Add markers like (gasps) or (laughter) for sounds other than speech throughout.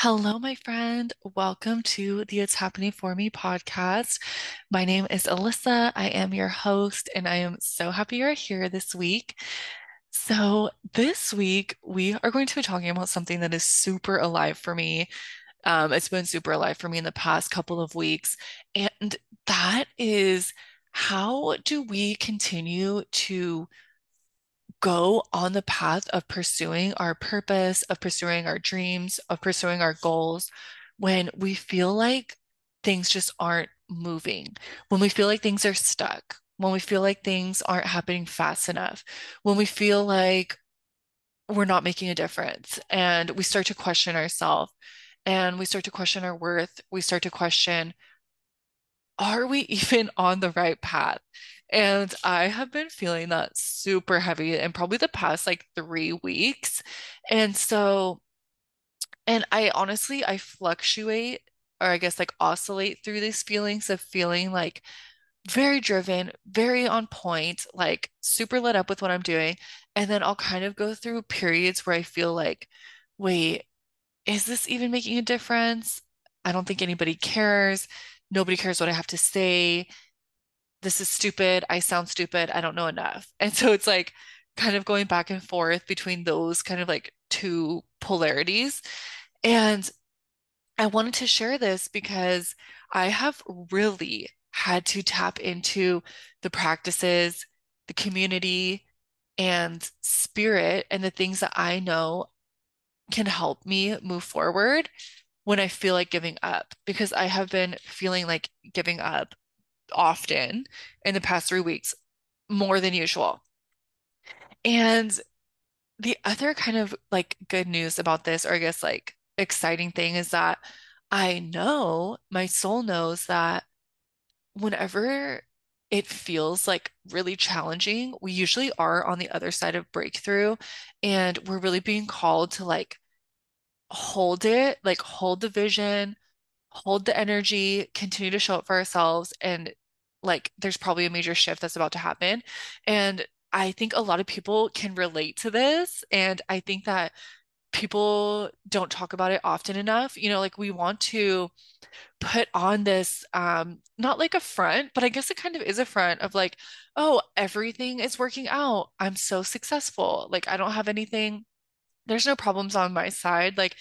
Hello, my friend. Welcome to the It's Happening For Me podcast. My name is Ellisa. I am your host, and I am so happy you're here this week. So, this week, we are going to be talking about something that is super alive for me. Um, it's been super alive for me in the past couple of weeks, and that is how do we continue to go on the path of pursuing our purpose, of pursuing our dreams, of pursuing our goals when we feel like things just aren't moving, when we feel like things are stuck, when we feel like things aren't happening fast enough, when we feel like we're not making a difference and we start to question ourselves and we start to question our worth, we start to question, are we (laughs) even on the right path? And I have been feeling that super heavy in probably the past like three weeks. And so, and I honestly, I fluctuate or I guess like oscillate through these feelings of feeling like very driven, very on point, like super lit up with what I'm doing. And then I'll kind of go through periods where I feel like, wait, is this even making a difference? I don't think anybody cares. Nobody cares what I have to say this is stupid. I sound stupid. I don't know enough. (laughs) And so it's like kind of going back and forth between those kind of like two polarities. And I wanted to share this because I have really had to tap into the practices, the community, and spirit, and the things that I know can help me move forward when I feel like giving up because I have been feeling like giving up often in the past three weeks, more than usual. And the other kind of like good news about this, or I guess like exciting thing, is that I know my soul knows that whenever it feels like really challenging, we usually are on the other side of breakthrough, and we're really being called to like hold it, like hold the vision, hold the energy, continue to show up for ourselves, and like there's probably a major shift that's about to happen. And I think a lot of people can relate to this. And I think that people don't talk about it often enough. You know, like we want to put on this, um, not like a front, but I guess it kind of is a front of like, oh, everything is working out. I'm so successful. Like I don't have anything, there's no problems on my side. Like,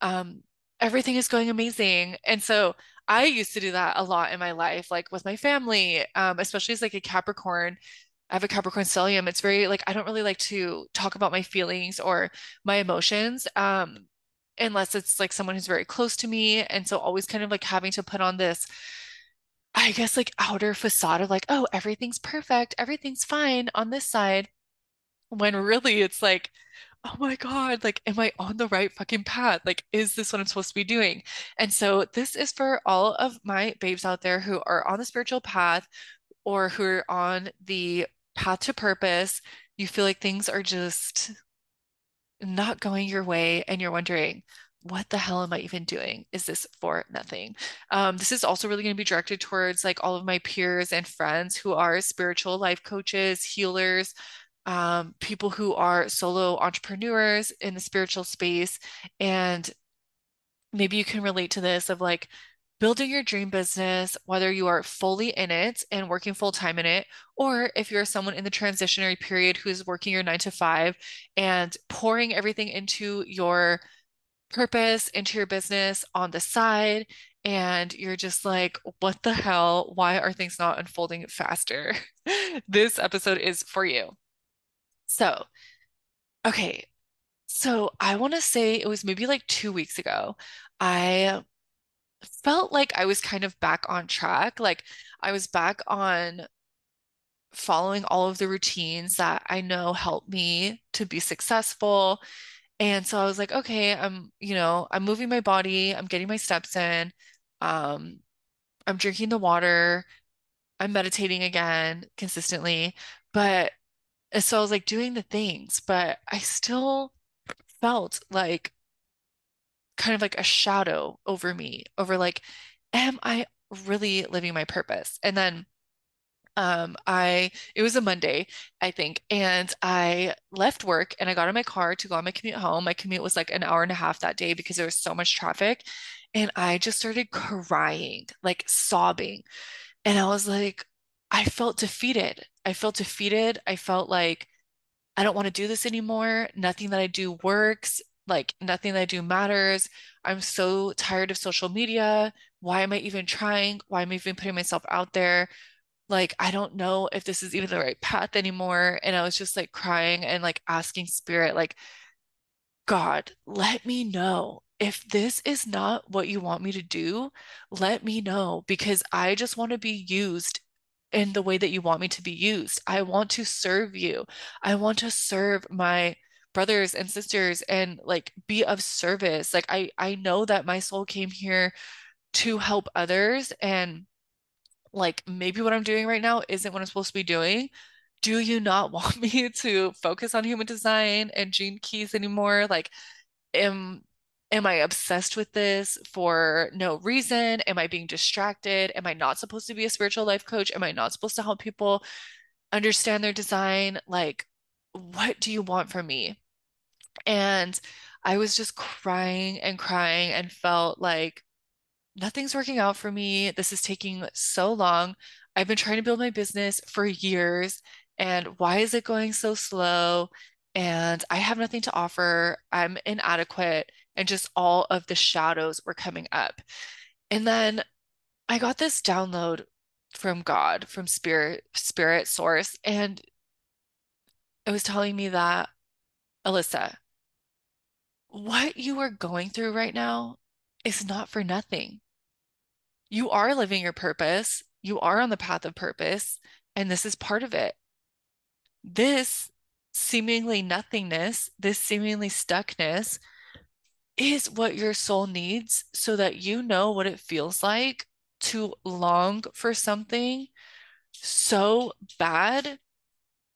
um, everything is going amazing. And so I used to do that a lot in my life, like with my family, um, especially as like a Capricorn. I have a Capricorn stellium. It's very like I don't really like to talk about my feelings or my emotions, um, unless it's like someone who's very close to me. And so always kind of like having to put on this, I guess like outer facade of like, oh, everything's perfect, everything's fine on this side, when really it's like oh my God, like, am I on the right fucking path? Like, is this what I'm supposed to be doing? And so, this is for all of my babes out there who are on the spiritual path or who are on the path to purpose. You feel like things are just not going your way, and you're wondering, what the hell am I even doing? Is this for nothing? Um, this is also really going to be directed towards like all of my peers and friends who are spiritual life coaches, healers, um, people who are solo entrepreneurs in the spiritual space. And maybe you can relate to this of like building your dream business, whether you are fully in it and working full time in it, or if you're someone in the transitionary period who's working your nine to five and pouring everything into your purpose, into your business on the side. And you're just like, what the hell? Why are things not unfolding faster? (laughs) this episode is for you. So, okay. So I want to say it was maybe like two weeks ago. I felt like I was kind of back on track. Like I was back on following all of the routines that I know help me to be successful. And so I was like, okay, I'm, you know, I'm moving my body, I'm getting my steps in, um, I'm drinking the water, I'm meditating again consistently. But and so I was like doing the things, but I still felt like kind of like a shadow over me, over like, am I really living my purpose? And then Um, I it was a Monday, I think, and I left work and I got in my car to go on my commute home. My commute was like an hour and a half that day because there was so much traffic. And I just started crying, like sobbing. And I was like, I felt defeated. I felt defeated. I felt like I don't want to do this anymore. Nothing that I do works. Like nothing that I do matters. I'm so tired of social media. Why am I even trying? Why am I even putting myself out there? Like, I don't know if this is even the right path anymore. And I was just like crying and like asking spirit, like, God, let me know if this is not what you want me to do. Let me know because I just want to be used in the way that you want me to be used. I want to serve you. I want to serve my brothers and sisters and like be of service. Like I I know that my soul came here to help others and like maybe what I'm doing right now isn't what I'm supposed to be doing. Do you not (laughs) want me to focus on human design and gene keys anymore? Like, am am I obsessed with this for no reason? Am I being distracted? Am I not supposed to be a spiritual life coach? Am I not supposed to help people understand their design? Like, what do you want from me? And I was just crying and crying and felt like nothing's working out for me. This is taking so long. I've been trying to build my business for years, and why is it going so slow? And I have nothing to offer. I'm inadequate, and just all of the shadows were coming up. And then I got this download from God, from Spirit, Spirit Source, and it was telling me that, Ellisa, what you are going through right now is not for nothing. You are living your purpose. You are on the path of purpose, and this is part of it. This seemingly nothingness, this seemingly stuckness is what your soul needs so that you know what it feels like to long for something so bad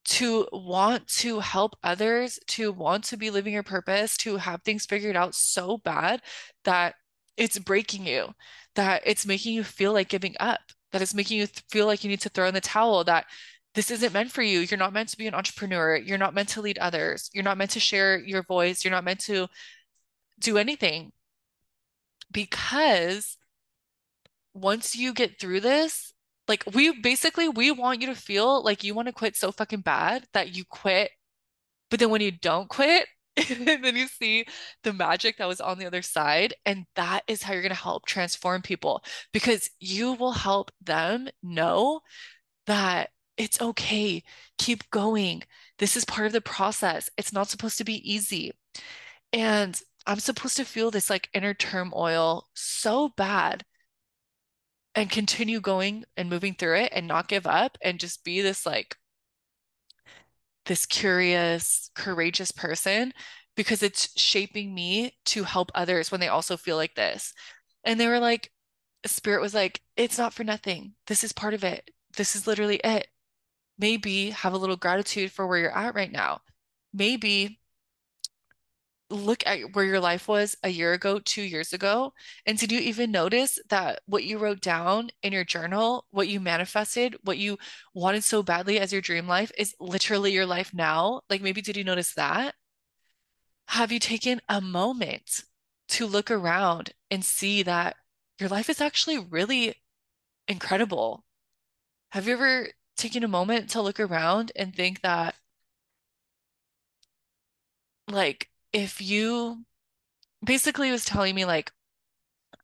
to want to help others, to want to be living your purpose, to have things figured out so bad that it's breaking you, that it's making you feel like giving up, that it's making you feel like you need to throw in the towel, that this isn't meant for you. You're not meant to be an entrepreneur. You're not meant to lead others. You're not meant to share your voice. You're not meant to do anything because once you get through this, like we basically we want you to feel like you want to quit so fucking bad that you quit. But then when you don't quit, (laughs) and then you see the magic that was on the other side, and that is how you're going to help transform people because you will help them know that it's okay. Keep going. This is part of the process. It's not supposed to be easy. And I'm supposed to feel this like inner turmoil so bad and continue going and moving through it and not give up and just be this like this curious, courageous person because it's shaping me to help others when they also feel like this. And they were like, Spirit was like, it's not for nothing. This is part of it. This is literally it. Maybe have a little gratitude for where you're at right now. Maybe look at where your life was a year ago, two years ago, and did you even notice that what you wrote down in your journal, what you manifested, what you wanted so badly as your dream life is literally your life now? Like maybe did you notice that? Have you taken a moment to look around and see that your life is actually really incredible? Have you ever taken a moment to look around and think that, like, if you basically was telling me, like,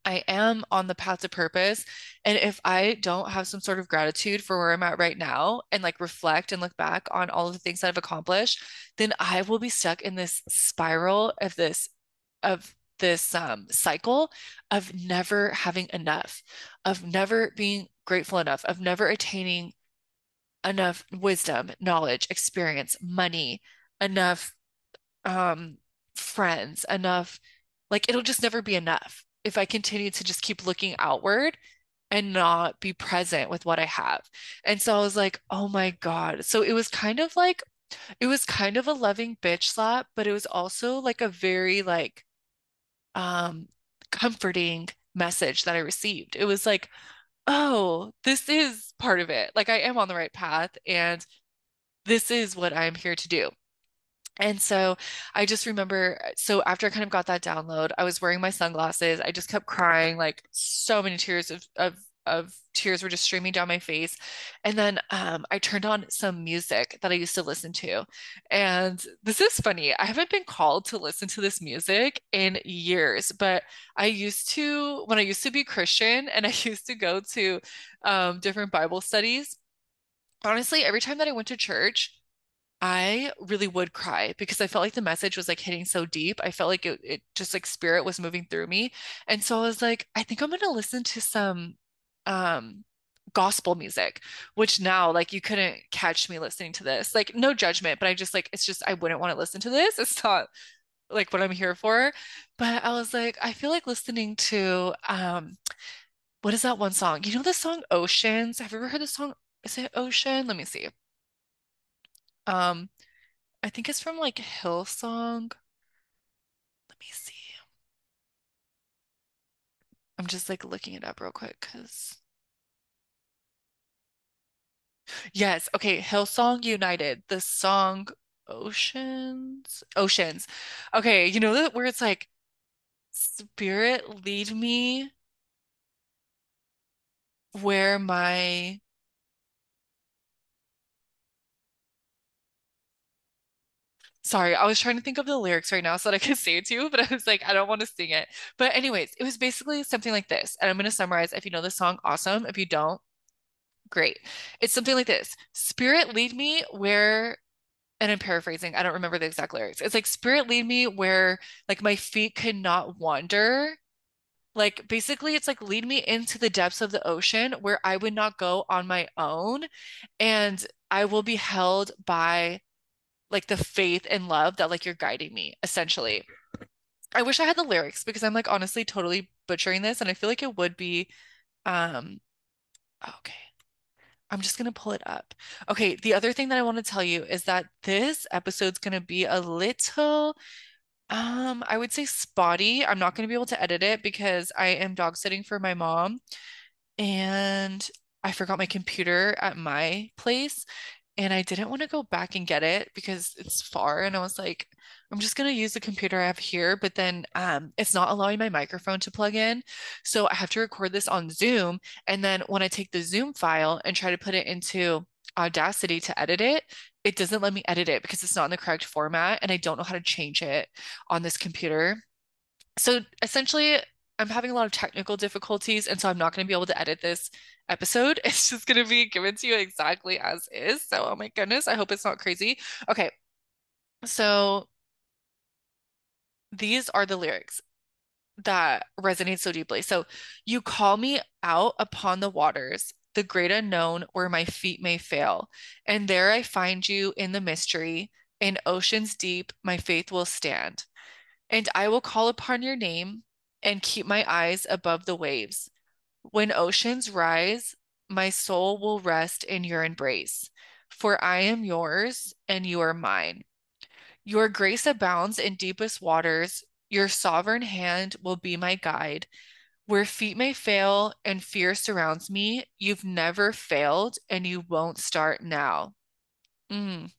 I am on the path to purpose. And if I don't have some sort of gratitude for where I'm at right now and like reflect and look back on all of the things that I've accomplished, then I will be stuck in this spiral of this, of this um, cycle of never having enough, of never being grateful enough, of never attaining enough wisdom, knowledge, experience, money, enough um, friends, enough, like it'll just never be enough if I continue to just keep looking outward and not be present with what I have. And so I was like, oh my God. So it was kind of like, it was kind of a loving bitch slap, but it was also like a very like um comforting message that I received. It was like, oh, this is part of it. Like I am on the right path and this is what I'm here to do. And so I just remember, so after I kind of got that download, I was wearing my sunglasses. I just kept crying, like so many tears of of of tears were just streaming down my face. And then um, I turned on some music that I used to listen to. And this is funny. I haven't been called to listen to this music in years, but I used to, when I used to be Christian and (laughs) I used to go to um, different Bible studies, honestly, every time that I went to church, I really would cry because I felt like the message was like hitting so deep. I felt like it, it just like spirit was moving through me. And so I was like, I think I'm gonna listen to some um gospel music, which now like you couldn't catch me listening to this. Like no judgment, but I just like it's just I wouldn't want to listen to this. It's not like what I'm here for. But I was like, I feel like listening to um what is that one song? You know the song Oceans? Have you ever heard the song? Is it Ocean? Let me see. Um I think it's from like Hillsong. Let me see. I'm just like looking it up real quick because yes, okay, Hillsong United, the song Oceans, Oceans. Okay, you know that where it's like Spirit lead me where my Sorry, I was trying to think of the lyrics right now so that I could (laughs) say it to you, but I was like, I don't want to sing it. But anyways, it was basically something like this. And I'm going to summarize. If you know the song, awesome. If you don't, great. It's something like this. Spirit lead me where, and I'm paraphrasing, I don't remember the exact lyrics. It's like, Spirit lead me where like my feet could not wander. Like basically, it's like lead me into the depths of the ocean where I would not go on my own, and I will be held by like the faith and love that like you're guiding me, essentially. I wish I had the lyrics because I'm like honestly totally butchering this, and I feel like it would be um okay. I'm just gonna pull it up. Okay, the other thing that I want to tell you is that this episode's gonna be a little um I would say spotty. I'm not gonna be able to edit it because I am dog sitting for my mom and I forgot my computer at my place and I didn't want to go back and get it because it's far and I was like I'm just going to use the computer I have here but then um it's not allowing my microphone to plug in so I have to record this on Zoom and then when I take the Zoom file and try to put it into Audacity to edit it it doesn't let me edit it because it's not in the correct format and I don't know how to change it on this computer. So essentially, I'm having a lot of technical difficulties, and so I'm not going to be able to edit this episode. (laughs) It's just going to be given to you exactly as is. So, oh my goodness, I hope it's not crazy. Okay, so these are the lyrics that resonate so deeply. So, you call me out upon the waters, the great unknown where my feet may fail, and there I find you in the mystery. In oceans deep, my faith will stand. And I will call upon your name and keep my eyes above the waves. When oceans rise, my soul will rest in your embrace, for I am yours and you are mine. Your grace abounds in deepest waters. Your sovereign hand will be my guide. Where feet may fail and fear surrounds me, you've never failed and you won't start now. Mm.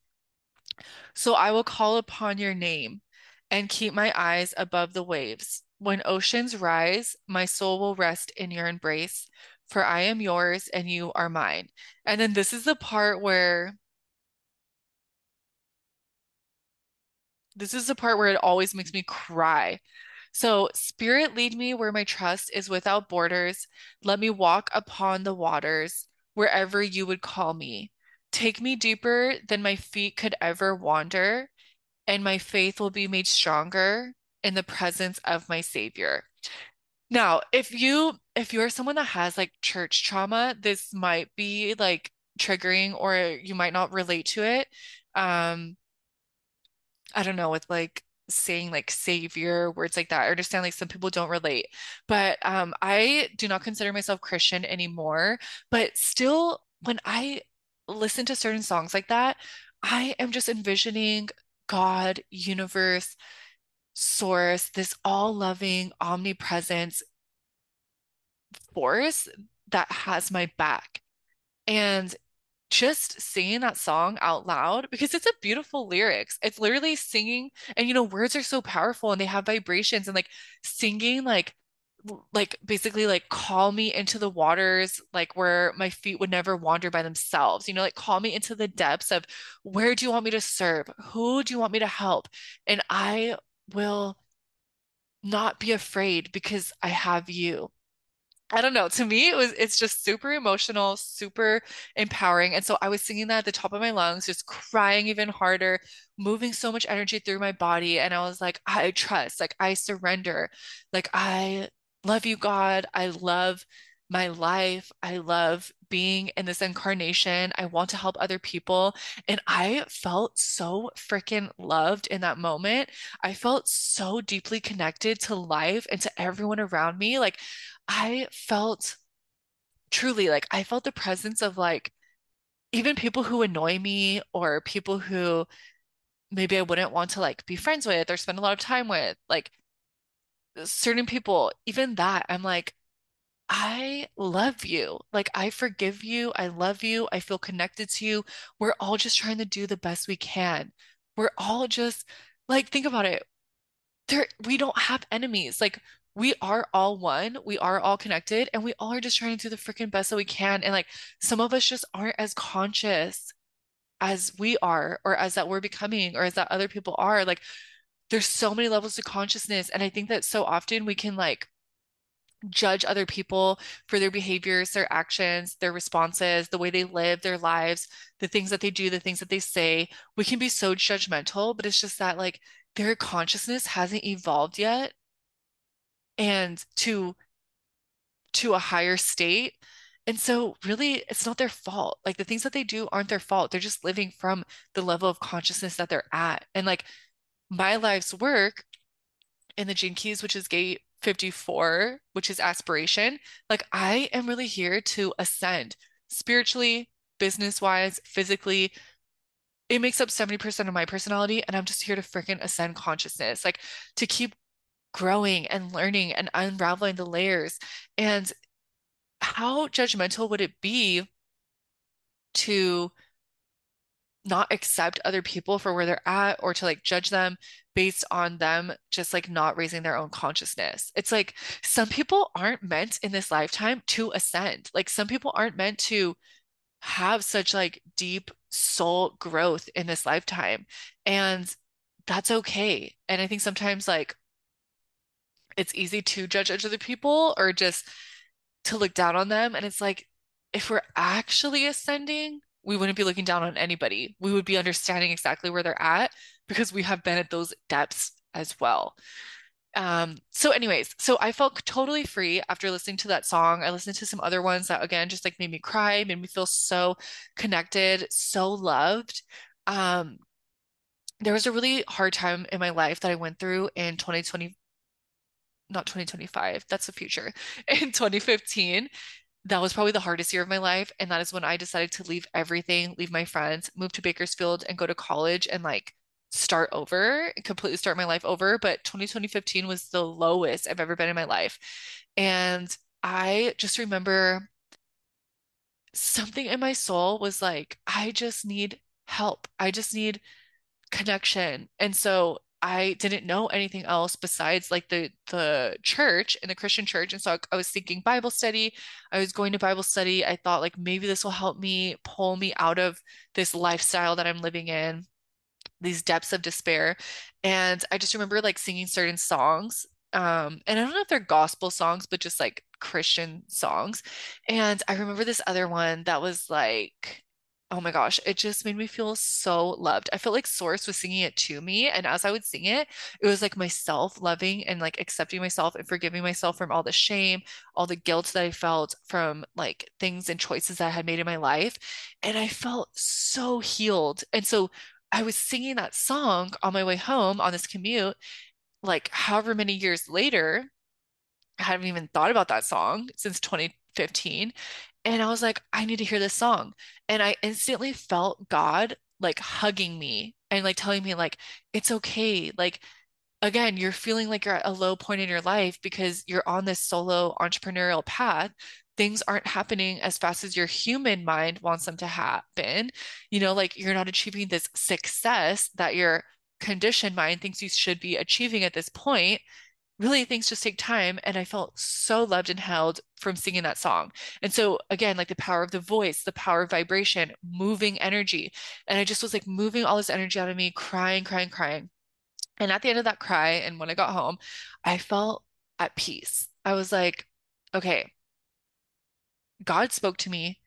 So I will call upon your name and keep my eyes above the waves. When oceans rise, my soul will rest in your embrace, for I am yours and you are mine. And then this is the part where this is the part where it always makes me cry. So, Spirit, lead me where my trust is without borders. Let me walk upon the waters wherever you would call me. Take me deeper than my feet could ever wander and my faith will be made stronger in the presence of my Savior. Now, if you if you're someone that has like church trauma, this might be like triggering or you might not relate to it. Um, I don't know, with like saying like savior, words like that. I understand like some people don't relate, but um, I do not consider myself Christian anymore. But still, when I listen to certain songs like that, I am just envisioning God, universe, source, this all-loving, omnipresent force that has my back. And just singing that song out loud because it's a beautiful lyrics. It's literally singing, and you know, words are so powerful and they have vibrations and like singing like like basically like call me into the waters like where my feet would never wander by themselves you know like call me into the depths of where do you want me to serve who do you want me to help and I will not be afraid because I have you I don't know. To me, it was it's just super emotional, super empowering. And so I was singing that at the top of my lungs, just crying even harder, moving so much energy through my body. And I was like, I trust, like I surrender, like I love you, God. I love my life. I love being in this incarnation. I want to help other people. And I felt so freaking loved in that moment. I felt so deeply connected to life and to everyone around me. Like, I felt truly like I felt the presence of like even people who annoy me or people who maybe I wouldn't want to like be friends with or spend a lot of time with, like certain people, even that, I'm like, I love you. Like, I forgive you. I love you. I feel connected to you. We're all just trying to do the best we can. We're all just like, think about it. There, we don't have enemies. Like, we are all one. We are all connected, and we all are just trying to do the freaking best that we can. And like, some of us just aren't as conscious as we are, or as that we're becoming, or as that other people are. Like, there's so many levels of consciousness. And I think that so often we can like, judge other people for their behaviors, their actions, their responses, the way they live their lives, the things that they do, the things that they say. We can be so judgmental, but it's just that like their consciousness hasn't evolved yet and to to a higher state. And so really it's not their fault. Like the things that they do aren't their fault. They're just living from the level of consciousness that they're at. And like my life's work in the Gene Keys, which is gate 54, which is aspiration, like I am really here to ascend spiritually, business wise, physically. It makes up 70% of my personality, and I'm just here to freaking ascend consciousness, like to keep growing and learning and unraveling the layers. And how judgmental would it be to not accept other people for where they're at or to like judge them based on them just like not raising their own consciousness. It's like some people aren't meant in this lifetime to ascend. Like some people aren't meant to have such like deep soul growth in this lifetime. And that's okay. And I think sometimes like it's easy to judge other people or just to look down on them. And it's like if we're actually ascending, we wouldn't be looking down on anybody. We would be understanding exactly where they're at because we have been at those depths as well. Um, so anyways, so I felt totally free after listening to that song. I listened to some other ones that again just like made me cry, made me feel so connected, so loved. Um, there was a really hard time in my life that I went through in 2020, not 2025, that's the future, (laughs) in 2015 that was probably the hardest year of my life. And that is when I decided to leave everything, leave my friends, move to Bakersfield and go to college and like start over, completely start my life over. But 2015 was the lowest I've ever been in my life. And I just remember something in my soul was like, I just need help. I just need connection. And so I didn't know anything else besides like the the church and the Christian church. And so I, I, was thinking Bible study. I was going to Bible study. I thought like maybe this will help me pull me out of this lifestyle that I'm living in, these depths of despair. And I just remember like singing certain songs. Um, and I don't know if they're gospel songs, but just like Christian songs. And I remember this other one that was like Oh my gosh, it just made me feel so loved. I felt like Source was singing it to me. And as I would sing it, it was like myself loving and like accepting myself and forgiving myself from all the shame, all the guilt that I felt from like things and choices that I had made in my life. And I felt so healed. And so I was singing that song on my way home on this commute, like however many years later. I hadn't even thought about that song since 2015. And I was like, I need to hear this song. And I instantly felt God like hugging me and like telling me like it's okay. Like again, you're feeling like you're at a low point in your life because you're on this solo entrepreneurial path. Things aren't happening as fast as your human mind wants them to happen. You know, like you're not achieving this success that your conditioned mind thinks you should be achieving at this point. Really, things just take time. And I felt so loved and held from singing that song. And so, again, like the power of the voice, the power of vibration, moving energy. And I just was like moving all this energy out of me, crying, crying, crying. And at the end of that cry, and when I got home, I felt at peace. I was like, okay, God spoke to me.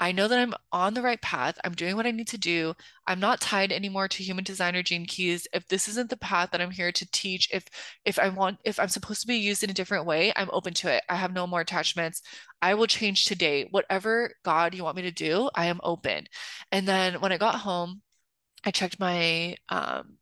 I know that I'm on the right path. I'm doing what I need to do. I'm not tied anymore to human design or gene keys. If this isn't the path that I'm here to teach, if if I want, if I'm supposed to be used in a different way, I'm open to it. I have no more attachments. I will change today. Whatever God you want me to do, I am open. And then when I got home, I checked my um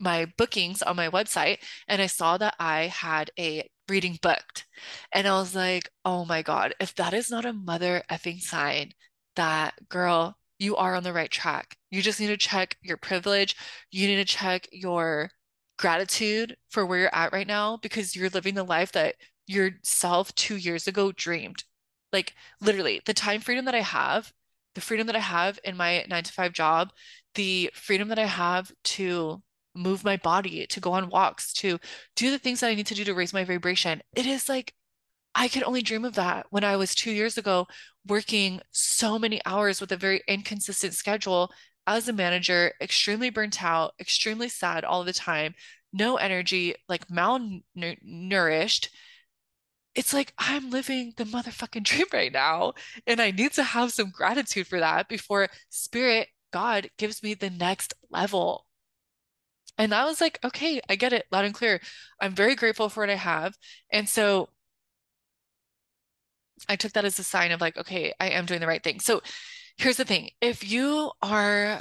my bookings on my website and I saw that I had a reading booked. And I was like, oh my God, if that is not a mother effing sign that girl, you are on the right track. You just need to check your privilege. You need to check your gratitude for where you're at right now because you're living the life that yourself two years ago dreamed. Like literally, the time freedom that I have, the freedom that I have in my nine to five job, the freedom that I have to move my body, to go on walks, to do the things that I need to do to raise my vibration. It is like I could only dream of that when I was two years ago working so many hours with a very inconsistent schedule as a manager, extremely burnt out, extremely sad all the time, no energy, like malnourished. It's like I'm living the motherfucking (laughs) dream right now. And I need to have some gratitude for that before spirit, God, gives me the next level. And I was like, okay, I get it loud and clear. I'm very grateful for what I have. And so I took that as a sign of like, okay, I am doing the right thing. So here's the thing. If you are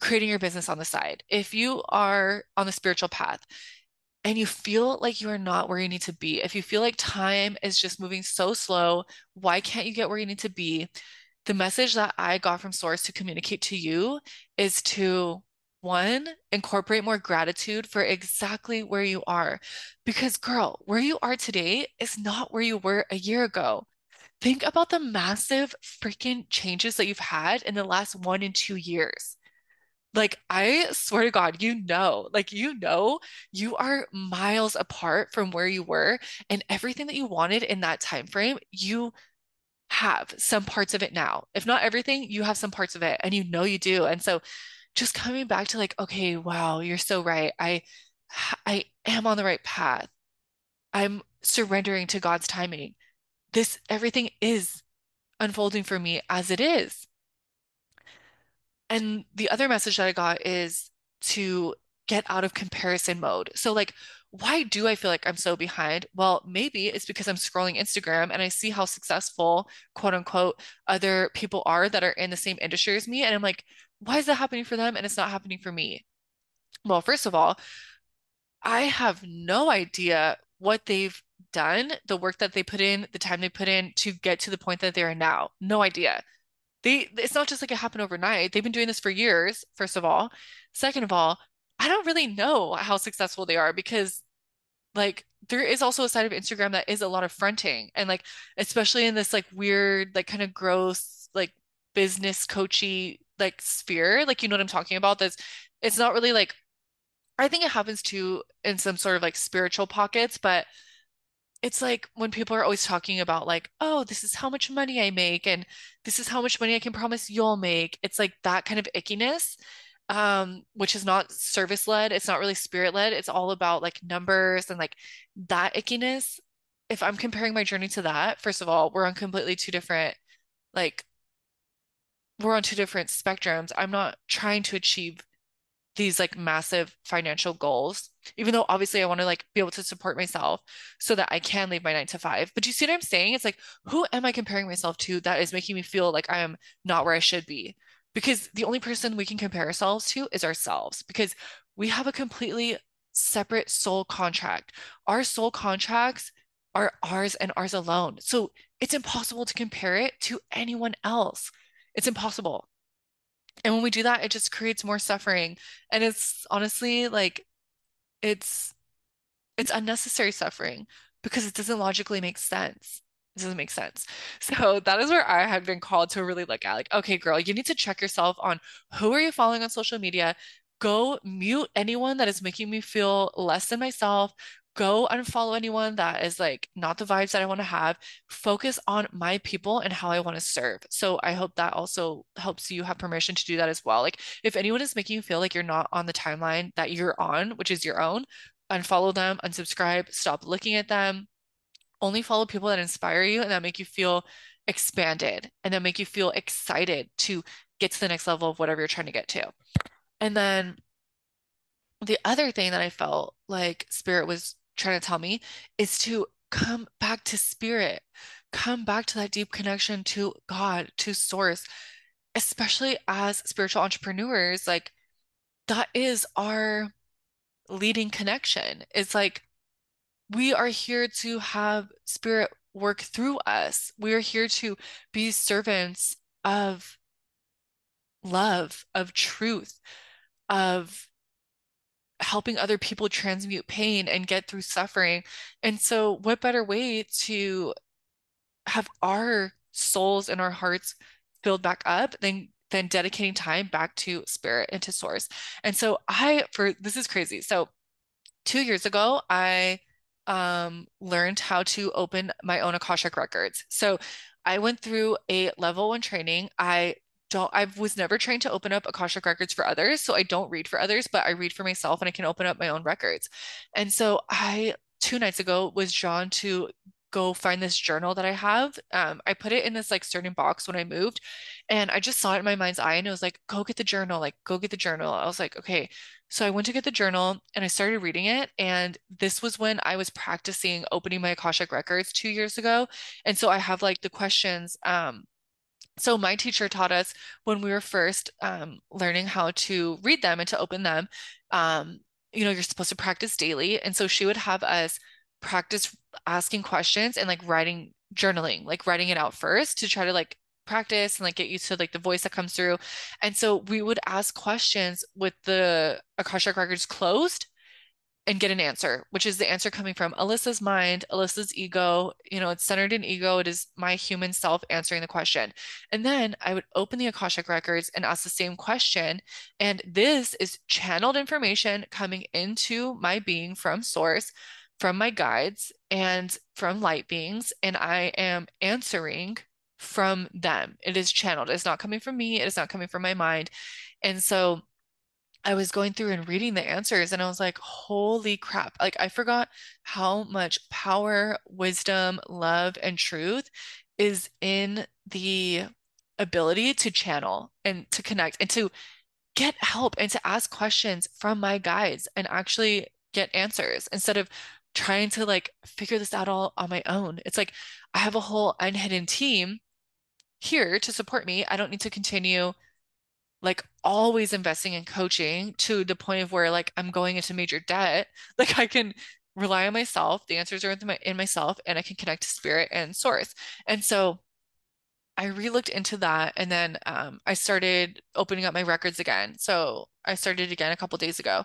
creating your business on the side, if you are on the spiritual path and you feel like you are not where you need to be, if you feel like time is just moving so slow, why can't you get where you need to be? The message that I got from Source to communicate to you is to one, incorporate more gratitude for exactly where you are. Because, girl, where you are today is not where you were a year ago. Think about the massive freaking changes that you've had in the last one and two years. Like, I swear to God, you know, like, you know, you are miles apart from where you were, and everything that you wanted in that time frame, you have some parts of it now. If not everything, you have some parts of it, and you know you do. And so, just coming back to like, okay, wow, you're so right. I I am on the right path. I'm surrendering to God's timing. This everything is unfolding for me as it is. And the other message that I got is to get out of comparison mode. So like why do I feel like I'm so behind? Well, maybe it's because I'm scrolling Instagram and I see how successful, quote unquote, other people are that are in the same industry as me. And I'm like, why is that happening for them and it's not happening for me? Well, first of all, I have no idea what they've done, the work that they put in, the time they put in to get to the point that they are now. No idea. They, it's not just like it happened overnight. They've been doing this for years, first of all. Second of all, I don't really know how successful they are because like there is also a side of Instagram that is a lot of fronting and like especially in this like weird like kind of gross like business coachy like sphere like you know what I'm talking about? That's it's not really like I think it happens too in some sort of like spiritual pockets but it's like when people are always talking about like oh this is how much money I make and this is how much money I can promise you'll make it's like that kind of ickiness um, which is not service led. It's not really spirit led. It's all about like numbers and like that ickiness. If I'm comparing my journey to that, first of all, we're on completely two different, like, we're on two different spectrums. I'm not trying to achieve these like massive financial goals, even though obviously I want to like be able to support myself so that I can leave my nine to five. But you see what I'm saying? It's like, who am I comparing myself to that is making me feel like I am not where I should be? Because the only person we can compare ourselves to is ourselves because we have a completely separate soul contract. Our soul contracts are ours and ours alone. So it's impossible to compare it to anyone else. It's impossible. And when we do that, it just creates more suffering. And it's honestly like it's it's unnecessary suffering because it doesn't logically make sense. Doesn't make sense. (laughs) So that is where I had been called to really look at like, okay, girl, you need to check yourself on who are you following on social media? Go mute anyone that is making me feel less than myself. Go unfollow anyone that is like not the vibes that I want to have. Focus on my people and how I want to serve. So I hope that also helps you have permission to do that as well. Like if anyone is making you feel like you're not on the timeline that you're on, which is your own, unfollow them, unsubscribe, stop looking at them. Only follow people that inspire you and that make you feel expanded and that make you feel excited to get to the next level of whatever you're trying to get to. And then the other thing that I felt like Spirit was trying to tell me is to come back to Spirit, come back to that deep connection to God, to Source, especially as spiritual entrepreneurs. Like, that is our leading connection. It's like we are here to have Spirit work through us. We are here to be servants of love, of truth, of helping other people transmute pain and get through suffering. And so, what better way to have our souls and our hearts filled back up than than dedicating time back to spirit and to source. And so I for this is crazy. So two years ago, I um, learned how to open my own Akashic records. So I went through a level one training. I don't, I was never trained to open up Akashic records for others. So I don't read for others, but I read for myself and I can open up my own records. And so I, two nights ago, was drawn to go find this journal that I have. Um, I put it in this like certain box when I moved, and I just saw it in my mind's eye, and it was like, "Go get the journal! Like, go get the journal!" I was like, "Okay." So I went to get the journal, and I started reading it, and this was when I was practicing opening my Akashic records two years ago, and so I have like the questions. Um, so my teacher taught us when we were first um, learning how to read them and to open them. Um, you know, you're supposed to practice daily, and so she would have us practice asking questions and like writing journaling, like writing it out first to try to like practice and like get used to like the voice that comes through. And so we would ask questions with the Akashic records closed and get an answer, which is the answer coming from Ellisa's mind, Ellisa's ego. You know, it's centered in ego. It is my human self answering the question. And then I would open the Akashic records and ask the same question. And this is channeled information coming into my being from source from my guides and from light beings, and I am answering from them. It is channeled. It's not coming from me. It is not coming from my mind. And so I was going through and reading the answers, and I was like, holy crap. Like, I forgot how much power, wisdom, love, and truth is in the ability to channel and to connect and to get help and to ask questions from my guides and actually get answers instead of trying to like figure this out all on my own. It's like I have a whole unhidden team here to support me. I don't need to continue like always investing in coaching to the point of where like I'm going into major debt. (laughs) Like I can rely on myself. The answers are in, my, in myself and I can connect to spirit and source. And so I re-looked into that and then um, I started opening up my records again. So I started again a couple days ago.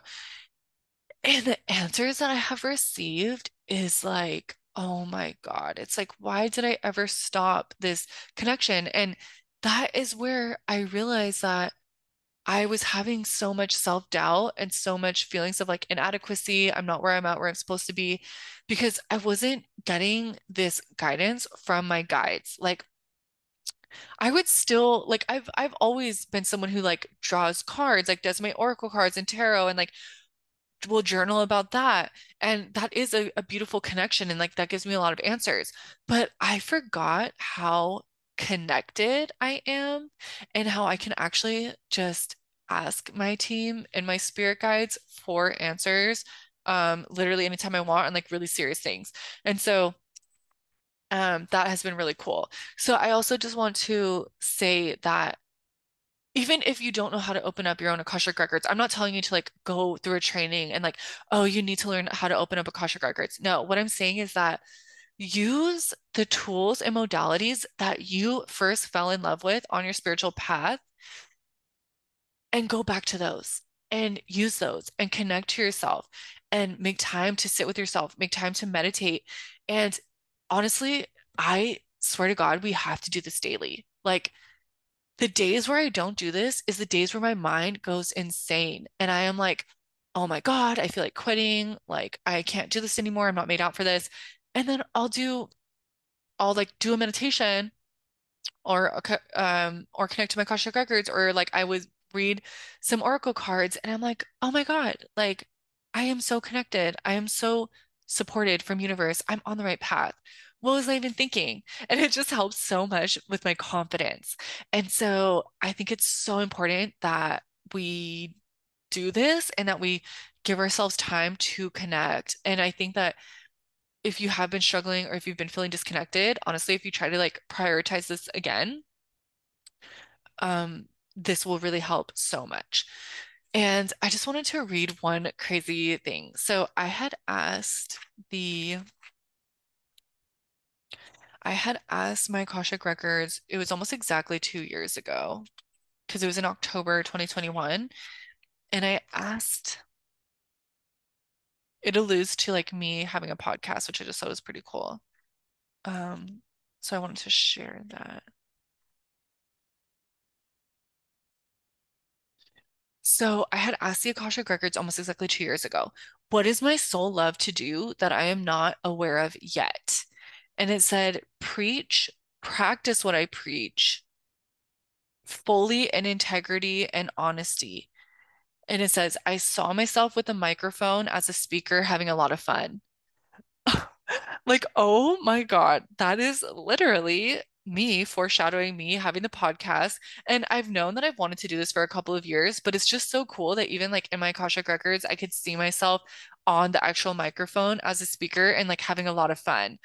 And the answers that I have received is like, oh my God. It's like, why did I ever stop this connection? And that is where I realized that I was having so much self-doubt and so much feelings of like inadequacy. I'm not where I'm at, where I'm supposed to be, because I wasn't getting this guidance from my guides. Like I would still like I've I've always been someone who like draws cards, like does my oracle cards and tarot and like will journal about that. And that is a, a beautiful connection. And like that gives me a lot of answers. But I forgot how connected I am and how I can actually just ask my team and my spirit guides for answers um literally anytime I want on like really serious things. And so um that has been really cool. So I also just want to say that even if you don't know how to open up your own Akashic records, I'm not telling you to like go through a training and like, oh, you need to learn how to open up Akashic records. No, what I'm saying is that use the tools and modalities that you first fell in love with on your spiritual path and go back to those and use those and connect to yourself and make time to sit with yourself, make time to meditate. And honestly, I swear to God, we have to do this daily. Like the days where I don't do this is the days where my mind goes insane and I am like, oh my God, I feel like quitting. Like I can't do this anymore. I'm not made out for this. And then I'll do, I'll like do a meditation or um or connect to my Akashic records or like I would read some oracle cards and I'm like, "Oh my God, like I am so connected. I am so supported from universe. I'm on the right path." What was I even thinking? And it just helps so much with my confidence. And so I think it's so important that we do this and that we give ourselves time to connect. And I think that if you have been struggling or if you've been feeling disconnected, honestly, if you try to like prioritize this again, um, this will really help so much. And I just wanted to read one crazy thing. So I had asked the I had asked my Akashic Records, it was almost exactly two years ago, because it was in October 2021. And I asked it alludes to like me having a podcast, which I just thought was pretty cool. Um, so I wanted to share that. So I had asked the Akashic Records almost exactly two years ago, what is my soul love to do that I am not aware of yet? And it said, preach, practice what I preach, fully in integrity and honesty. And it says, I saw myself with a microphone as a speaker having a lot of fun. (laughs) Like, oh my God, that is literally me foreshadowing me having the podcast. And I've known that I've wanted to do this for a couple of years, but it's just so cool that even like in my Akashic Records, I could see myself on the actual microphone as a speaker and like having a lot of fun.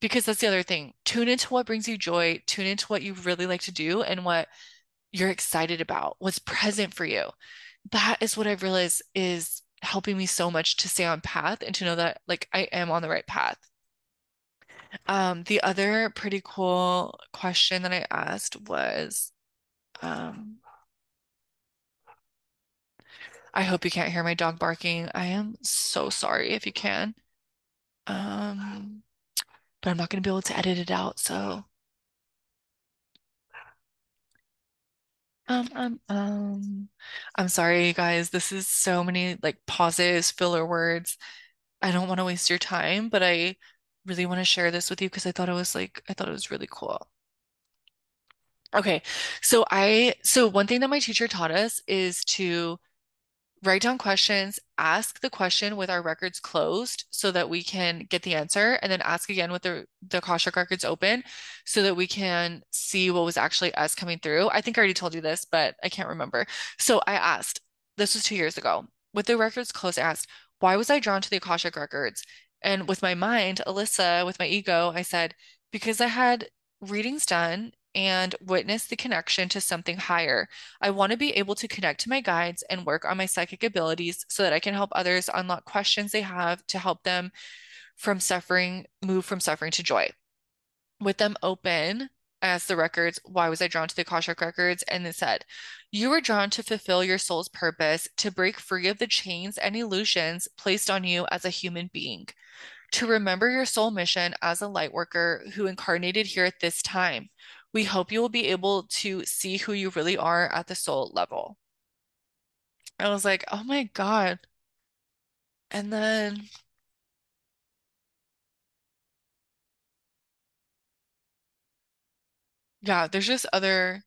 Because that's the other thing. Tune into what brings you joy, tune into what you really like to do and what you're excited about, what's present for you. That is what I've realized is helping me so much to stay on path and to know that like I am on the right path. Um, the other pretty cool question that I asked was, um, I hope you can't hear my dog barking. I am so sorry if you can. Um, but I'm not going to be able to edit it out, so. Um, um, um, I'm sorry, you guys. This is so many like pauses, filler words. I don't want to waste your time, but I really want to share this with you because I thought it was like I thought it was really cool. Okay, so I so one thing that my teacher taught us is to write down questions, ask the question with our records closed so that we can get the answer, and then ask again with the the Akashic records open so that we can see what was actually us coming through. I think I already told you this, but I can't remember. So I asked, this was two years ago. With the records closed, I asked, why was I drawn to the Akashic records? And with my mind, Ellisa, with my ego, I said, because I had readings done and witness the connection to something higher. I want to be able to connect to my guides and work on my psychic abilities so that I can help others unlock questions they have to help them from suffering, move from suffering to joy. With them open, as the records, why was I drawn to the Akashic records? And it said, You were drawn to fulfill your soul's purpose, to break free of the chains and illusions placed on you as a human being, to remember your soul mission as a light worker who incarnated here at this time. We hope you will be able to see who you really are at the soul level. I was like, oh my God. And then yeah, there's just other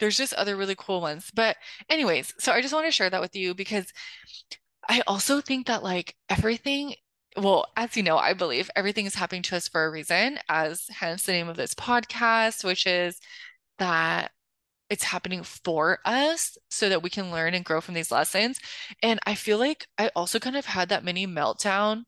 there's just other really cool ones. But anyways, so I just want to share that with you because I also think that like everything well, as you know, I believe everything is happening to us for a reason, as hence the name of this podcast, which is that it's happening for us so that we can learn and grow from these lessons. And I feel like I also kind of had that mini meltdown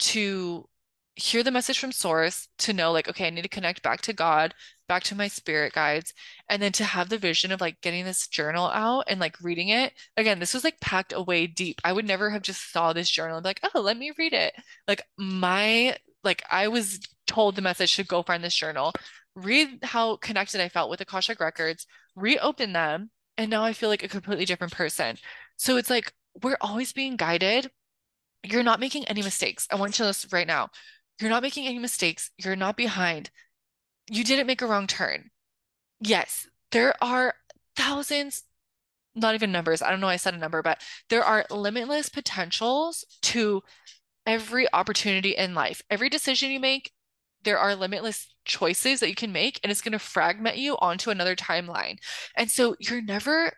to hear the message from source, to know like, okay, I need to connect back to God, back to my spirit guides, and then to have the vision of like getting this journal out and like reading it. Again, this was like packed away deep. I would never have just saw this journal and be like, oh, let me read it. Like my like I was told the message to go find this journal, read how connected I felt with Akashic Records, reopen them, and now I feel like a completely different person. So it's like we're always being guided. You're not making any mistakes. I want you to listen right now. You're not making any mistakes. You're not behind. You didn't make a wrong turn. Yes, there are thousands, not even numbers. I don't know I said a number, but there are limitless potentials to every opportunity in life. Every decision you make, there are limitless choices that you can make, and it's going to fragment you onto another timeline. And so you're never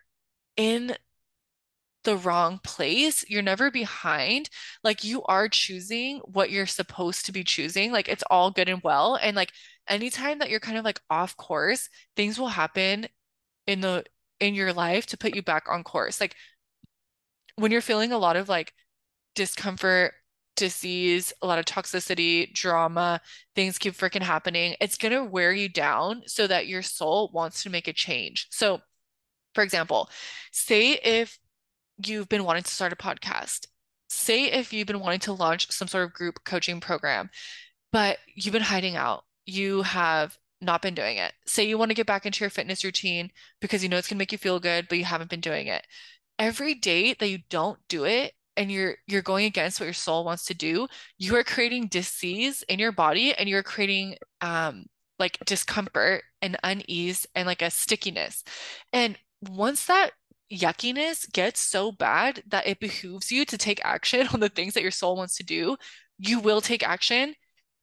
in the wrong place. You're never behind. Like you are choosing what you're supposed to be choosing. Like it's all good and well. And like anytime that you're kind of like off course, things will happen in the in your life to put you back on course. Like when you're feeling a lot of like discomfort, disease, a lot of toxicity, drama, things keep freaking happening, it's going to wear you down so that your soul wants to make a change. So, for example, say if you've been wanting to start a podcast, say if you've been wanting to launch some sort of group coaching program, but you've been hiding out, you have not been doing it. Say you want to get back into your fitness routine because you know it's going to make you feel good, but you haven't been doing it. Every day that you don't do it and you're you're going against what your soul wants to do, you are creating disease in your body and you're creating um like discomfort and unease and like a stickiness. And once that yuckiness gets so bad that it behooves you to take action (laughs) on the things that your soul wants to do, you will take action.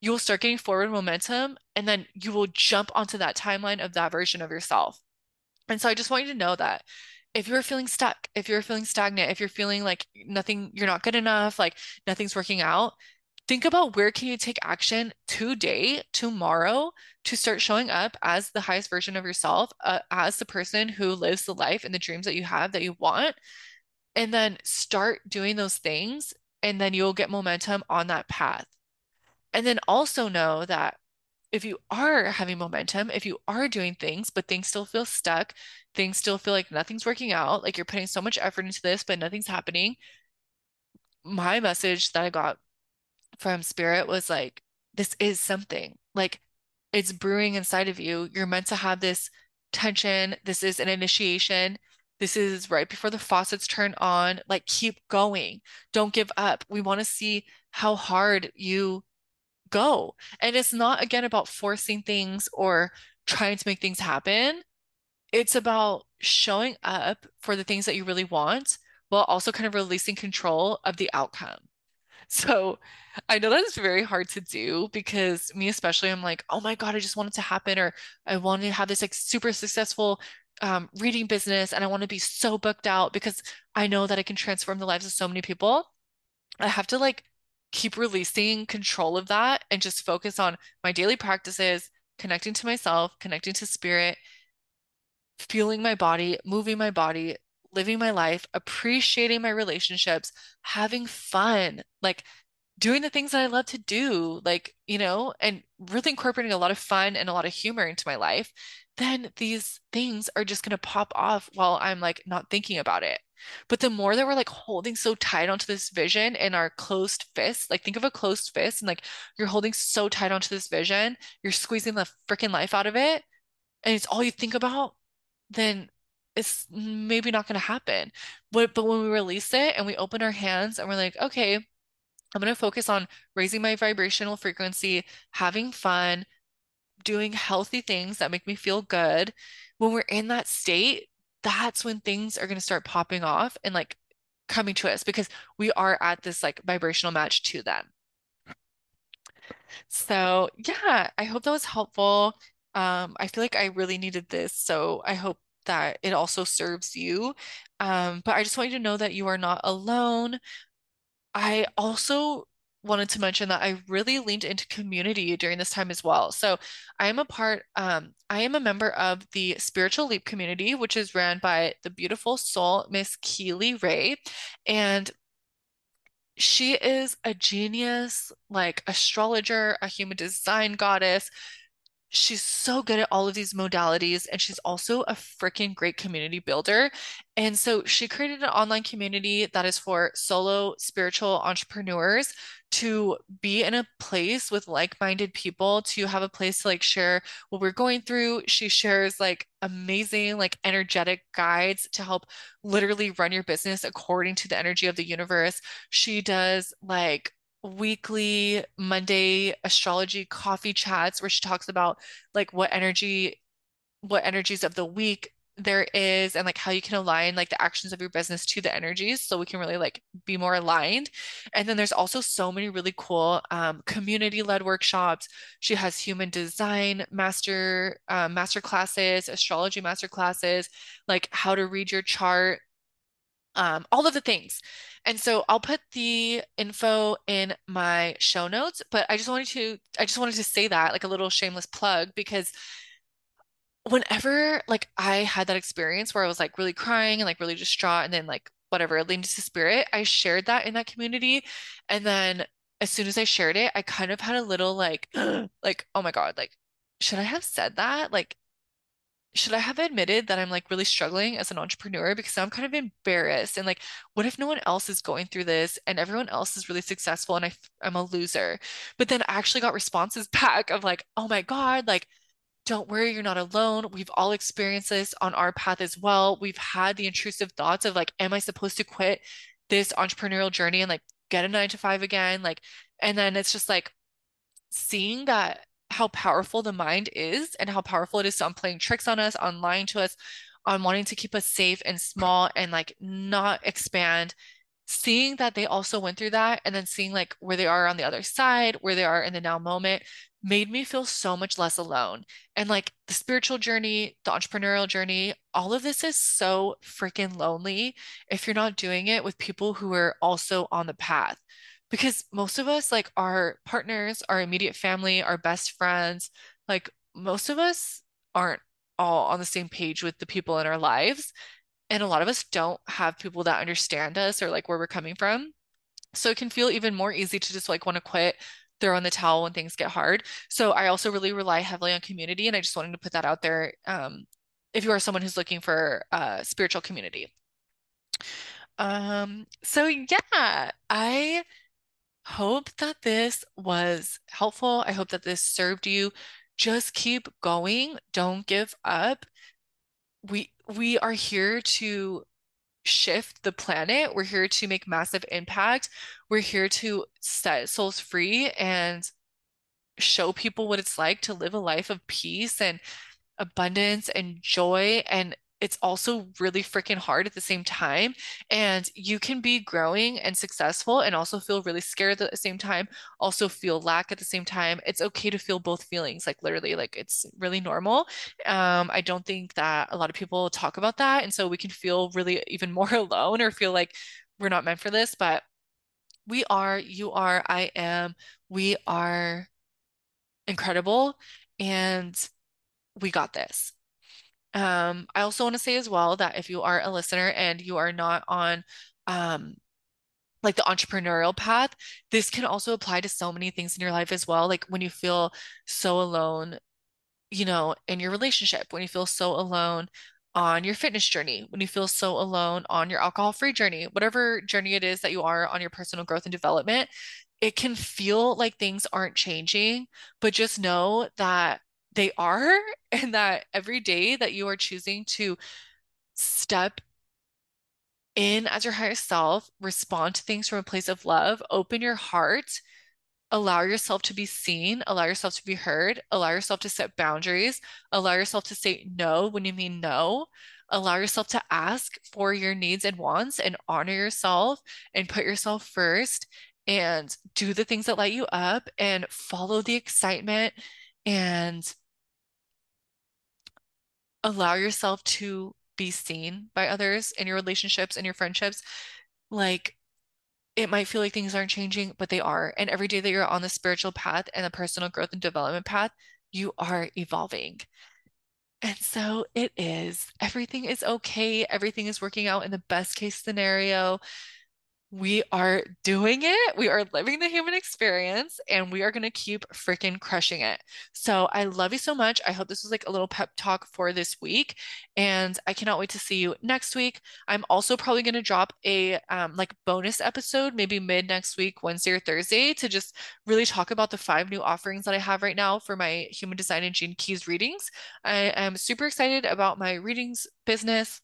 You will start getting forward momentum, and then you will jump onto that timeline of that version of yourself. And so I just want you to know that if you're feeling stuck, if you're feeling stagnant, if you're feeling like nothing, you're not good enough, like nothing's working out, think about where can you take action today, tomorrow, to start showing up as the highest version of yourself, uh, as the person who lives the life and the dreams that you have that you want, and then start doing those things, and then you'll get momentum on that path. And then also know that if you are having momentum, if you are doing things, but things still feel stuck, things still feel like nothing's working out, like you're putting so much effort into this, but nothing's happening. My message that I got from spirit was like, this is something like it's brewing inside of you. You're meant to have this tension. This is an initiation. This is right before the faucets turn on. Like, keep going. Don't give up. We want to see how hard you go. And it's not, again, about forcing things or trying to make things happen. It's about showing up for the things that you really want while also kind of releasing control of the outcome. So I know that is very hard to do because me especially, I'm like, oh my God, I just want it to happen, or I want to have this like super successful um, reading business and I want to be so booked out because I know that I can transform the lives of so many people. I have to like keep releasing control of that and just focus on my daily practices, connecting to myself, connecting to spirit, feeling my body, moving my body, living my life, appreciating my relationships, having fun, like doing the things that I love to do, like, you know, and really incorporating a lot of fun and a lot of humor into my life, then these things are just going to pop off while I'm like not thinking about it. But the more that we're like holding so tight onto this vision in our closed fist, like think of a closed fist and like you're holding so tight onto this vision, you're squeezing the freaking life out of it, and it's all you think about, then it's maybe not going to happen. But, but when we release it and we open our hands and we're like, okay, I'm going to focus on raising my vibrational frequency, having fun, doing healthy things that make me feel good. When we're in that state, that's when things are going to start popping off and like coming to us because we are at this like vibrational match to them. So, yeah, I hope that was helpful. Um, I feel like I really needed this, so I hope that it also serves you. Um, but I just want you to know that you are not alone. I also wanted to mention that I really leaned into community during this time as well. So I am a part, um, I am a member of the Spiritual Leap community, which is ran by the beautiful soul, Miss Keely Ray. And she is a genius, like astrologer, a human design goddess, she's so good at all of these modalities and she's also a freaking great community builder. And so she created an online community that is for solo spiritual entrepreneurs to be in a place with like-minded people, to have a place to like share what we're going through. She shares like amazing, like energetic guides to help literally run your business according to the energy of the universe. She does like weekly Monday astrology coffee chats where she talks about like what energy, what energies of the week there is and like how you can align like the actions of your business to the energies so we can really like be more aligned. And then there's also so many really cool um, community-led workshops. She has human design master uh, master classes, astrology master classes, like how to read your chart um, all of the things. And so I'll put the info in my show notes, but I just wanted to I just wanted to say that like a little shameless plug because whenever like I had that experience where I was like really crying and like really distraught and then like whatever leaned to spirit, I shared that in that community. And then as soon as I shared it, I kind of had a little like (gasps) like oh my God, like should I have said that? Like should I have admitted that I'm like really struggling as an entrepreneur because I'm kind of embarrassed and like what if no one else is going through this and everyone else is really successful and I I'm a loser. But then I actually got responses (laughs) back of like, "Oh my God, like don't worry, you're not alone. We've all experienced this on our path as well. We've had the intrusive thoughts of like, am I supposed to quit this entrepreneurial journey and like get a nine to five again? Like, and then it's just like seeing that how powerful the mind is and how powerful it is on playing tricks on us, on lying to us, on wanting to keep us safe and small and like not expand. Seeing that they also went through that and then seeing like where they are on the other side, where they are in the now moment, made me feel so much less alone. And like the spiritual journey, the entrepreneurial journey, all of this is so freaking lonely if you're not doing it with people who are also on the path because most of us, like our partners, our immediate family, our best friends, like most of us aren't all on the same page with the people in our lives. And a lot of us don't have people that understand us or like where we're coming from. So it can feel even more easy to just like want to quit, throw in the towel when things get hard. So I also really rely heavily on community. And I just wanted to put that out there. Um, if you are someone who's looking for a spiritual community. Um, so yeah, I hope that this was helpful. I hope that this served you. Just keep going. Don't give up. We we are here to shift the planet. We're here to make massive impact. We're here to set souls free and show people what it's like to live a life of peace and abundance and joy and it's also really freaking hard at the same time. And you can be growing and successful and also feel really scared at the same time, also feel lack at the same time. It's okay to feel both feelings, like literally, like it's really normal. Um, I don't think that a lot of people talk about that. And so we can feel really (laughs) even more alone or feel like we're not meant for this, but we are, you are, I am, we are incredible and we got this. Um, I also want to say as well that if you are a listener and you are not on um like the entrepreneurial path, this can also apply to so many things in your life as well. Like when you feel so alone, you know, in your relationship, when you feel so alone on your fitness journey, when you feel so alone on your alcohol-free journey, whatever journey it is that you are on your personal growth and development, it can feel like things aren't changing, but just know that they are, (laughs) and that every day that you are choosing to step in as your higher self, respond to things from a place of love, open your heart, allow yourself to be seen, allow yourself to be heard, allow yourself to set boundaries, allow yourself to say no when you mean no, allow yourself to ask for your needs and wants and honor yourself and put yourself first and do the things that light you up and follow the excitement and allow yourself to be seen by others in your relationships and your friendships. Like it might feel like things aren't changing, but they are. And every day that you're on the spiritual path and the personal growth and development path, you are evolving. And so it is. Everything is okay. Everything is working out in the best case scenario. We are doing it. We are living the human experience and we are going to keep freaking crushing it. So I love you so much. I hope this was like a little pep talk for this week and I cannot wait to see you next week. I'm also probably going to drop a um, like bonus episode maybe mid next week, Wednesday or Thursday to just really talk about the five new offerings that I have right now for my human design and Gene Keys readings. I am super excited about my readings business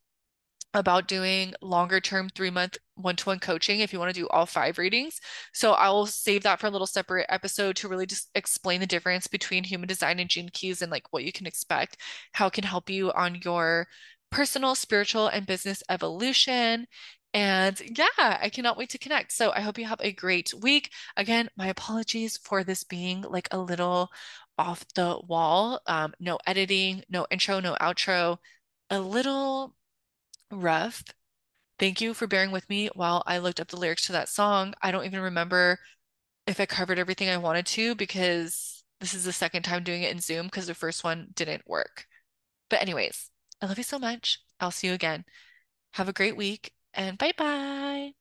about doing longer term three month one to one coaching if you want to do all five readings. So I will save that for a little separate episode to really just explain the difference between human design and gene keys and like what you can expect, how it can help you on your personal, spiritual, and business evolution. And yeah, I cannot wait to connect. So I hope you have a great week. Again, my apologies for this being like a little off the wall. Um, no editing, no intro, no outro. A little rough. Thank you for bearing with me while I looked up the lyrics to that song. I don't even remember if I covered everything I wanted to because this is the second time doing it in Zoom because the first one didn't work. But, anyways, I love you so much. I'll see you again. Have a great week and bye bye.